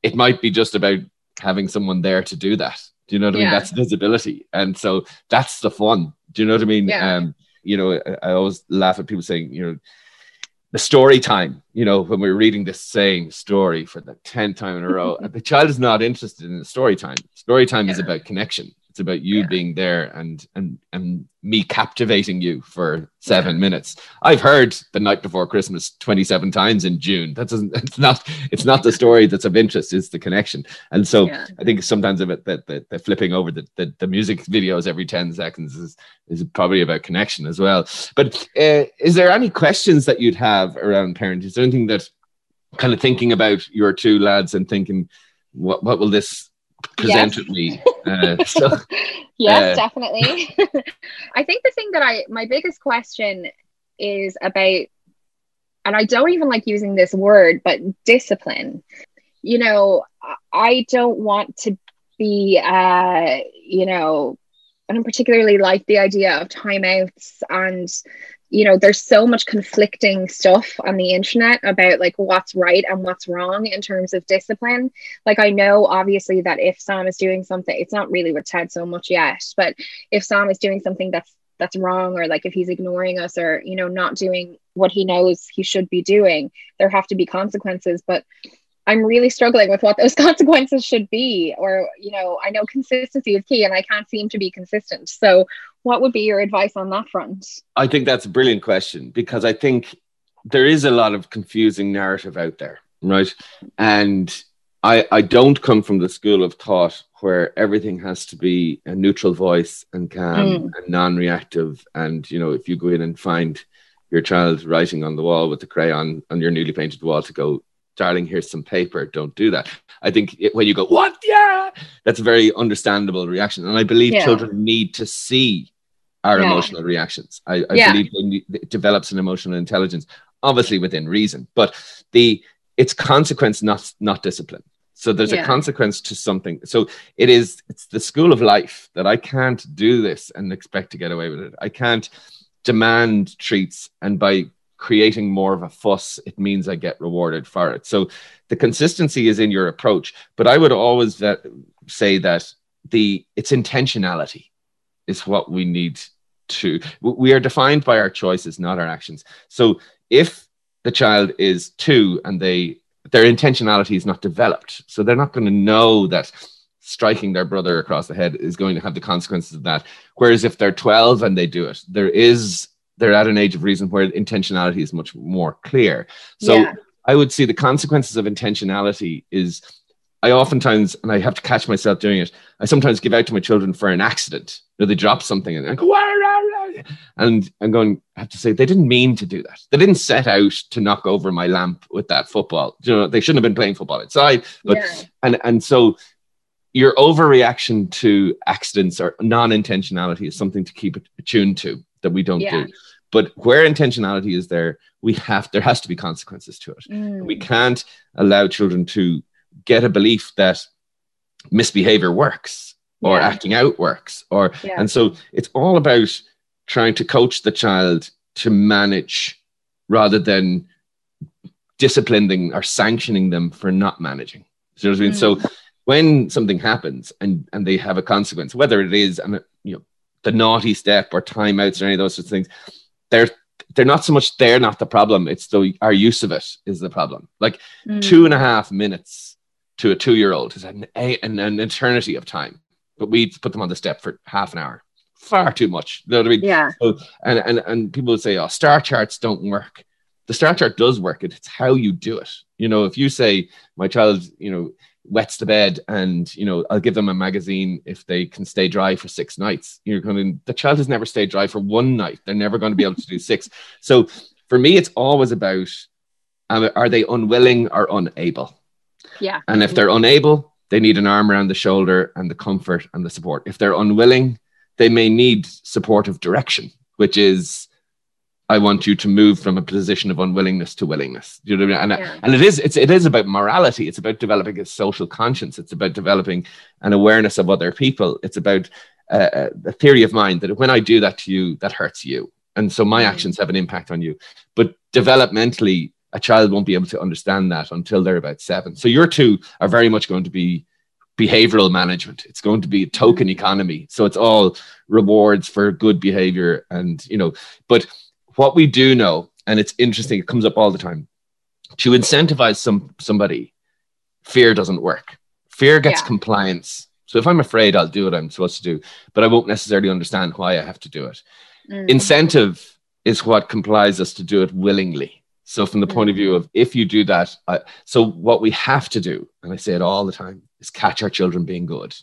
it might be just about having someone there to do that do you know what I mean that's visibility and so that's the fun do you know what I mean yeah. um you know, I, I always laugh at people saying, you know, the story time, you know, when we're reading the same story for the 10th time in a row, the child is not interested in the story time. Story time yeah. is about connection. About you yeah. being there and and and me captivating you for seven yeah. minutes. I've heard the night before Christmas 27 times in June. That doesn't it's not it's not the story that's of interest, it's the connection. And so yeah. I think sometimes it that the, the, flipping over the, the, the music videos every 10 seconds is is probably about connection as well. But uh, is there any questions that you'd have around parenting? Is there anything that kind of thinking about your two lads and thinking what what will this presented yes. me. Uh, so, yes, uh, definitely. I think the thing that I, my biggest question is about, and I don't even like using this word, but discipline. You know, I don't want to be, uh, you know, I don't particularly like the idea of timeouts and you know there's so much conflicting stuff on the internet about like what's right and what's wrong in terms of discipline like i know obviously that if sam is doing something it's not really with ted so much yet but if sam is doing something that's that's wrong or like if he's ignoring us or you know not doing what he knows he should be doing there have to be consequences but I'm really struggling with what those consequences should be. Or, you know, I know consistency is key and I can't seem to be consistent. So, what would be your advice on that front? I think that's a brilliant question because I think there is a lot of confusing narrative out there, right? And I, I don't come from the school of thought where everything has to be a neutral voice and calm mm. and non-reactive. And you know, if you go in and find your child writing on the wall with the crayon on your newly painted wall to go, darling, here's some paper. Don't do that. I think it, when you go, what? Yeah, that's a very understandable reaction. And I believe yeah. children need to see our yeah. emotional reactions. I, I yeah. believe need, it develops an emotional intelligence, obviously within reason, but the it's consequence, not not discipline. So there's yeah. a consequence to something. So it is it's the school of life that I can't do this and expect to get away with it. I can't demand treats and by creating more of a fuss, it means I get rewarded for it. So the consistency is in your approach, but I would always that, say that the it's intentionality is what we need to we are defined by our choices not our actions so if the child is two and they their intentionality is not developed so they're not going to know that striking their brother across the head is going to have the consequences of that whereas if they're 12 and they do it there is they're at an age of reason where intentionality is much more clear so yeah. i would see the consequences of intentionality is I oftentimes, and I have to catch myself doing it, I sometimes give out to my children for an accident. You know, they drop something and I go, and I'm going, I have to say, they didn't mean to do that. They didn't set out to knock over my lamp with that football. You know, they shouldn't have been playing football outside. But yeah. and and so your overreaction to accidents or non-intentionality is something to keep attuned to that we don't yeah. do. But where intentionality is there, we have there has to be consequences to it. Mm. We can't allow children to get a belief that misbehavior works or yeah. acting out works or yeah. and so it's all about trying to coach the child to manage rather than disciplining or sanctioning them for not managing you know what I mean? Mm. So when something happens and and they have a consequence, whether it is and you know the naughty step or timeouts or any of those sorts of things, they're they're not so much they're not the problem. It's the our use of it is the problem. Like mm. two and a half minutes to a two year old is an, an, an eternity of time. But we put them on the step for half an hour. Far too much. You know what I mean? Yeah. So, and, and, and people would say, oh, star charts don't work. The star chart does work. It's how you do it. You know, if you say, my child, you know, wets the bed and you know i'll give them a magazine if they can stay dry for six nights you're going to the child has never stayed dry for one night they're never going to be able to do six so for me it's always about um, are they unwilling or unable yeah. And if they're unable, they need an arm around the shoulder and the comfort and the support. If they're unwilling, they may need supportive direction, which is I want you to move from a position of unwillingness to willingness. Do you know what I mean? And, yeah. and it is it's it is about morality. It's about developing a social conscience. It's about developing an awareness of other people. It's about uh, uh a theory of mind that when I do that to you, that hurts you, and so my mm. actions have an impact on you. But developmentally, a child won't be able to understand that until they're about seven. So your two are very much going to be behavioral management. It's going to be a token mm-hmm. economy. So it's all rewards for good behavior and, you know, but what we do know and it's interesting, it comes up all the time. To incentivize some somebody, fear doesn't work. Fear gets Yeah. compliance. So if I'm afraid, I'll do what I'm supposed to do, but I won't necessarily understand why I have to do it. Mm. Incentive is what complies us to do it willingly. So from the point of view of if you do that, I, so what we have to do, and I say it all the time, is catch our children being good.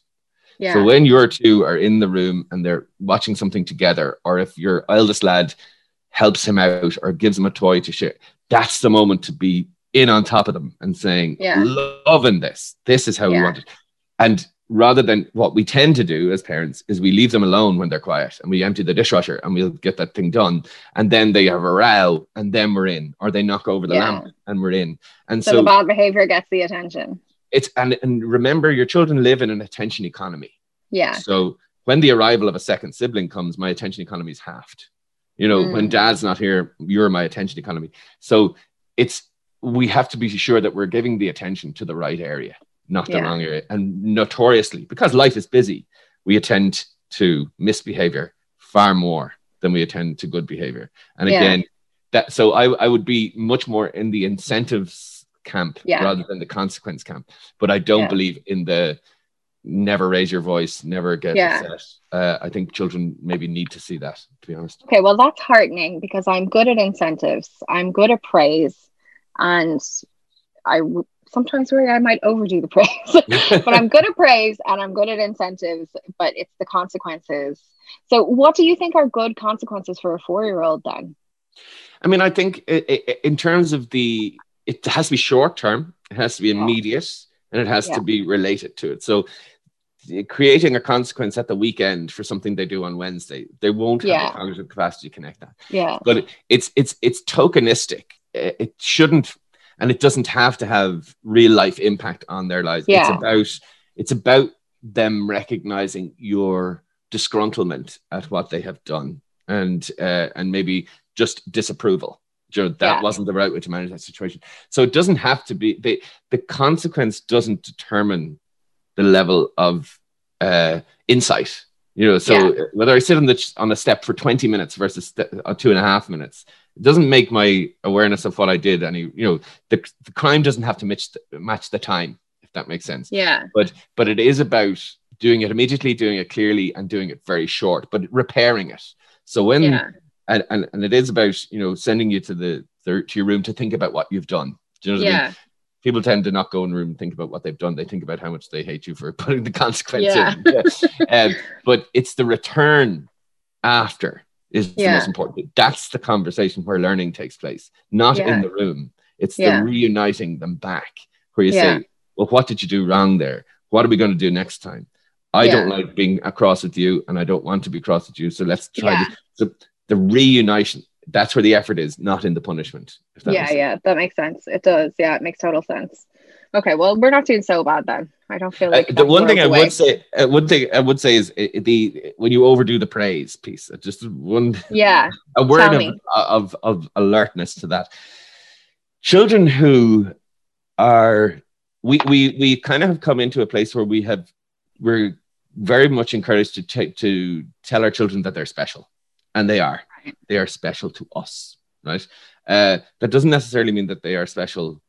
yeah. So when your two are in the room and they're watching something together, or if your eldest lad helps him out or gives him a toy to share, that's the moment to be in on top of them and saying, Yeah. loving this. This is how we want it. And rather than what we tend to do as parents is we leave them alone when they're quiet and we empty the dishwasher and we'll get that thing done. And then they have a row and then we're in, or they knock over the Yeah. lamp and we're in. And so, so the bad behavior gets the attention. it's and, and remember your children live in an attention economy. Yeah. So when the arrival of a second sibling comes, my attention economy is halved. You know, when Mm. dad's not here, you're my attention economy. So it's we have to be sure that we're giving the attention to the right area, not the Yeah. wrong area. And notoriously, because life is busy, we attend to misbehavior far more than we attend to good behavior. And Yeah. again, that so I, I would be much more in the incentives camp Yeah. rather than the consequence camp. But I don't believe in the never raise your voice, never get Yeah. upset. Uh, I think children maybe need to see that, to be honest. Okay, well, that's heartening because I'm good at incentives. I'm good at praise, and I w- sometimes worry I might overdo the praise. but I'm good at praise and I'm good at incentives, but it's the consequences. So, what do you think are good consequences for a four year old then? I mean, I think i i in terms of the, it has to be short term, it has to be immediate, and it has Yeah. to be related to it. So, creating a consequence at the weekend for something they do on Wednesday, they won't have Yeah. the cognitive capacity to connect that. Yeah. But it- it's it's it's tokenistic. It it shouldn't, and it doesn't have to have real life impact on their lives. Yeah. It's about it's about them recognizing your disgruntlement at what they have done, and uh, and maybe just disapproval. You know, that Yeah. wasn't the right way to manage that situation. So it doesn't have to be the the consequence doesn't determine the level of uh, insight. You know, so Yeah. whether I sit on the on a step for twenty minutes versus st- uh, two and a half minutes, it doesn't make my awareness of what I did any. You know, the, the crime doesn't have to match the, match the time, if that makes sense. Yeah. But but it is about doing it immediately, doing it clearly, and doing it very short, but repairing it. So when Yeah. and, and and it is about you know sending you to the, the to your room to think about what you've done. Do you know what I mean? Yeah. People tend to not go in the room and think about what they've done. They think about how much they hate you for putting the consequence Yeah. in. Yeah. um, but it's the return after is the most important. That's the conversation where learning takes place, not Yeah. in the room. It's Yeah. the reuniting them back where you Yeah. say, Well, what did you do wrong there? What are we going to do next time? I Yeah. don't like being across with you and I don't want to be cross with you. So let's try Yeah. So the reunition, that's where the effort is, not in the punishment. If that Yeah. Yeah. That makes sense. It does. Yeah. It makes total sense. Okay. Well, we're not doing so bad then. I don't feel Uh, like the one thing I away. would say, uh, one thing I would say is uh, the when you overdo the praise piece, uh, just one Yeah. a word of, of of alertness to that. Children who are we we we kind of have come into a place where we have we're very much encouraged to take to tell our children that they're special, and they are. They are special to us, right? Uh, that doesn't necessarily mean that they are special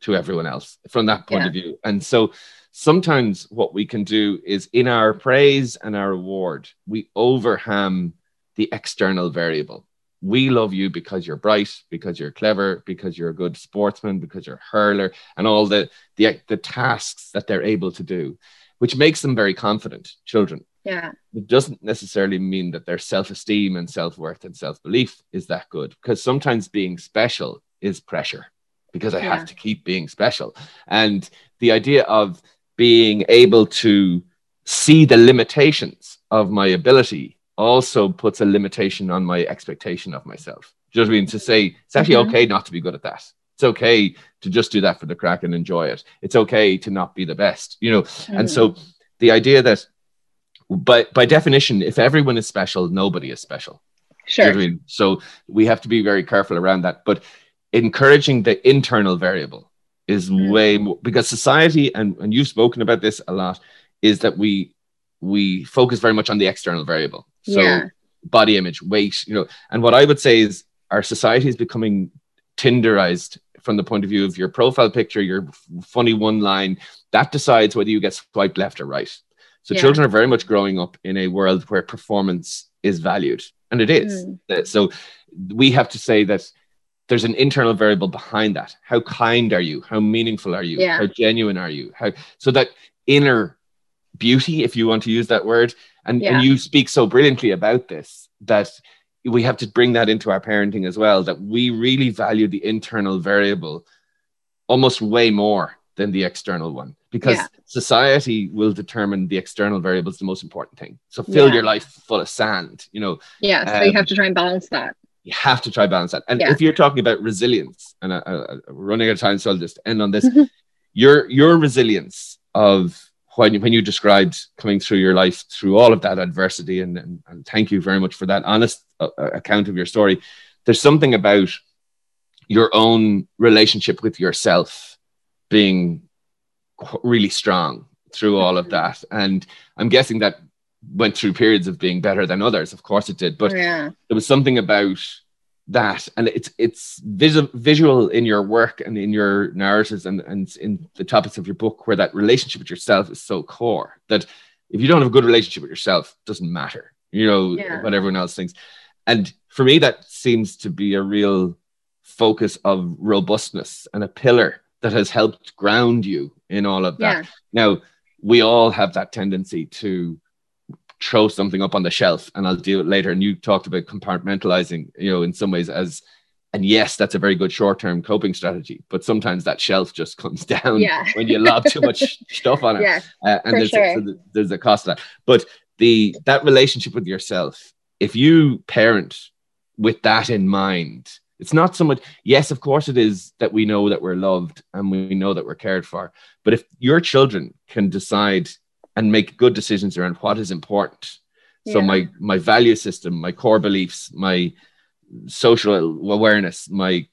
to everyone else from that point Yeah. of view. And so sometimes what we can do is in our praise and our reward, we overham the external variable. We love you because you're bright, because you're clever, because you're a good sportsman, because you're a hurler, and all the, the, the tasks that they're able to do, which makes them very confident, children. Yeah. It doesn't necessarily mean that their self esteem and self worth and self belief is that good, because sometimes being special is pressure because I Yeah. have to keep being special. And the idea of being able to see the limitations of my ability also puts a limitation on my expectation of myself. Do you know what I mean? To say it's actually Mhm. okay not to be good at that. It's okay to just do that for the crack and enjoy it. It's okay to not be the best, you know. And so the idea that by by definition, if everyone is special, nobody is special. Do you know Sure. I mean? So we have to be very careful around that. But encouraging the internal variable is Mm. way more because society and, and you've spoken about this a lot is that we we focus very much on the external variable. So Yeah. body image, weight, you know, and what I would say is our society is becoming Tinderized from the point of view of your profile picture, your funny one line, that decides whether you get swiped left or right. So yeah. children are very much growing up in a world where performance is valued, and it is. Mm. So we have to say that there's an internal variable behind that. How kind are you? How meaningful are you? Yeah. How genuine are you? How so that inner beauty, if you want to use that word, and, yeah. and you speak so brilliantly about this that we have to bring that into our parenting as well that we really value the internal variable almost way more than the external one because yeah. society will determine the external variable is the most important thing so fill yeah. your life full of sand you know yeah so um, you have to try and balance that you have to try balance that and yeah. if you're talking about resilience and I, I, running out of time so i'll just end on this your your resilience of when, when you described coming through your life through all of that adversity and, and, and thank you very much for that honest uh, uh account of your story there's something about your own relationship with yourself being really strong through all of mm-hmm. that. And i'm guessing that went through periods of being better than others. Of course it did. But yeah. there was something about that. And it's it's visual visual in your work and in your narratives and and in the topics of your book where that relationship with yourself is so core that if you don't have a good relationship with yourself doesn't matter you know yeah. what everyone else thinks. And for me that seems to be a real focus of robustness and a pillar that has helped ground you in all of that yeah. now we all have that tendency to throw something up on the shelf and I'll do it later. And you talked about compartmentalizing, you know, in some ways as, and yes, that's a very good short-term coping strategy, but sometimes that shelf just comes down yeah. when you lob too much stuff on it. Yeah, uh, and there's, sure. a, there's a cost to that. But the that relationship with yourself, if you parent with that in mind, it's not so much, yes, of course it is that we know that we're loved and we know that we're cared for. But if your children can decide and make good decisions around what is important. So my my value system, my core beliefs, my social awareness, my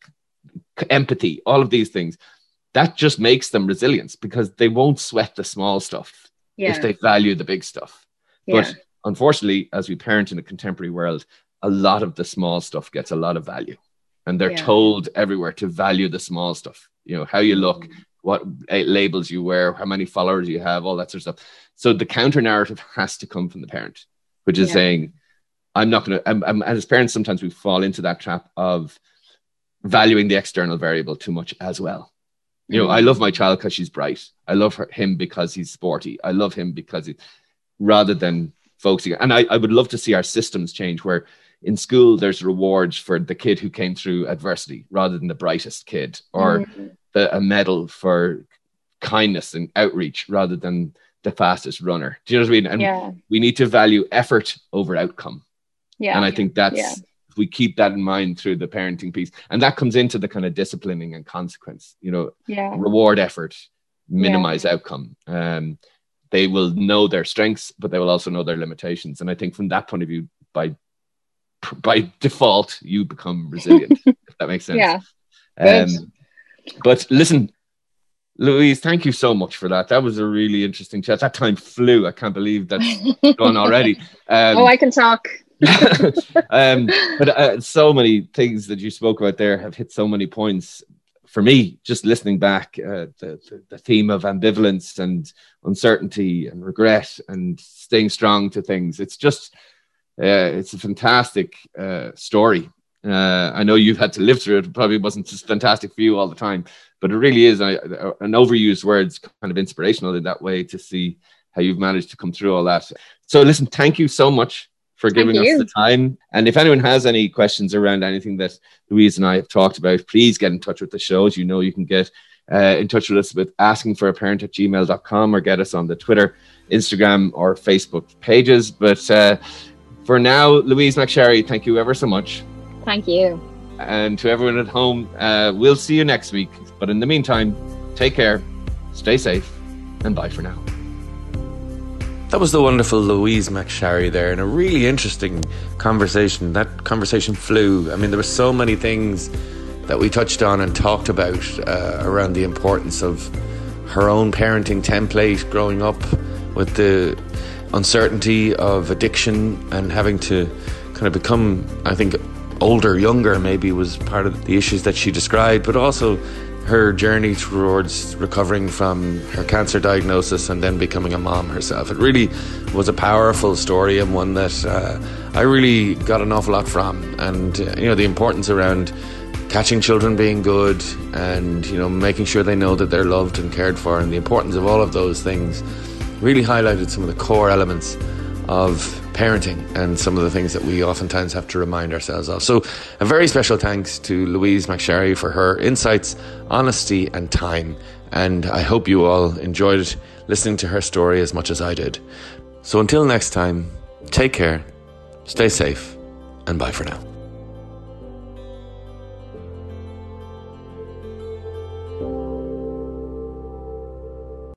empathy, all of these things, that just makes them resilient because they won't sweat the small stuff yeah. if they value the big stuff. Yeah. But unfortunately, as we parent in a contemporary world, a lot of the small stuff gets a lot of value. And they're told everywhere to value the small stuff. You know, how you look, mm what labels you wear, how many followers you have, all that sort of stuff. So the counter narrative has to come from the parent, which is yeah. saying, I'm not going to, and as parents, sometimes we fall into that trap of valuing the external variable too much as well. You know, mm-hmm. I love my child because she's bright. I love her, him because he's sporty. I love him because he, rather than focusing, and I, I would love to see our systems change where in school there's rewards for the kid who came through adversity rather than the brightest kid or mm-hmm the, a medal for kindness and outreach rather than the fastest runner. Do you know what I mean? And yeah. we need to value effort over outcome. Yeah. And I think that's yeah. if we keep that in mind through the parenting piece, and that comes into the kind of disciplining and consequence, you know, yeah. reward effort, minimize yeah. outcome. Um, they will know their strengths, but they will also know their limitations. And I think from that point of view, by by default, you become resilient. if that makes sense. Yeah. Um, but listen, Louise, thank you so much for that. That was a really interesting chat. That time flew. I can't believe that's gone already. Um, oh, I can talk. um, but uh, so many things that you spoke about there have hit so many points. For me, just listening back, uh, the, the, the theme of ambivalence and uncertainty and regret and staying strong to things. It's just, uh, it's a fantastic uh, story uh, I know you've had to live through it. it. Probably wasn't just fantastic for you all the time, but it really is an overused word. kind of inspirational in that way to see how you've managed to come through all that. So, listen, thank you so much for giving us the time. And if anyone has any questions around anything that Louise and I have talked about, please get in touch with the show. As you know, you can get uh, in touch with us with asking for a parent at gmail.com or get us on the Twitter, Instagram, or Facebook pages. But uh, for now, Louise McSharry, thank you ever so much. Thank you. And to everyone at home, uh, we'll see you next week. But in the meantime, take care, stay safe, and bye for now. That was the wonderful Louise McSharry there, and a really interesting conversation. That conversation flew. I mean, there were so many things that we touched on and talked about uh, around the importance of her own parenting template growing up with the uncertainty of addiction and having to kind of become, I think, older, younger, maybe was part of the issues that she described, but also her journey towards recovering from her cancer diagnosis and then becoming a mom herself. It really was a powerful story and one that uh, I really got an awful lot from. And, uh, you know, the importance around catching children being good and, you know, making sure they know that they're loved and cared for and the importance of all of those things really highlighted some of the core elements of parenting and some of the things that we oftentimes have to remind ourselves of. So, a very special thanks to Louise McSharry for her insights, honesty, and time. And I hope you all enjoyed listening to her story as much as I did. So, until next time, take care, stay safe, and bye for now.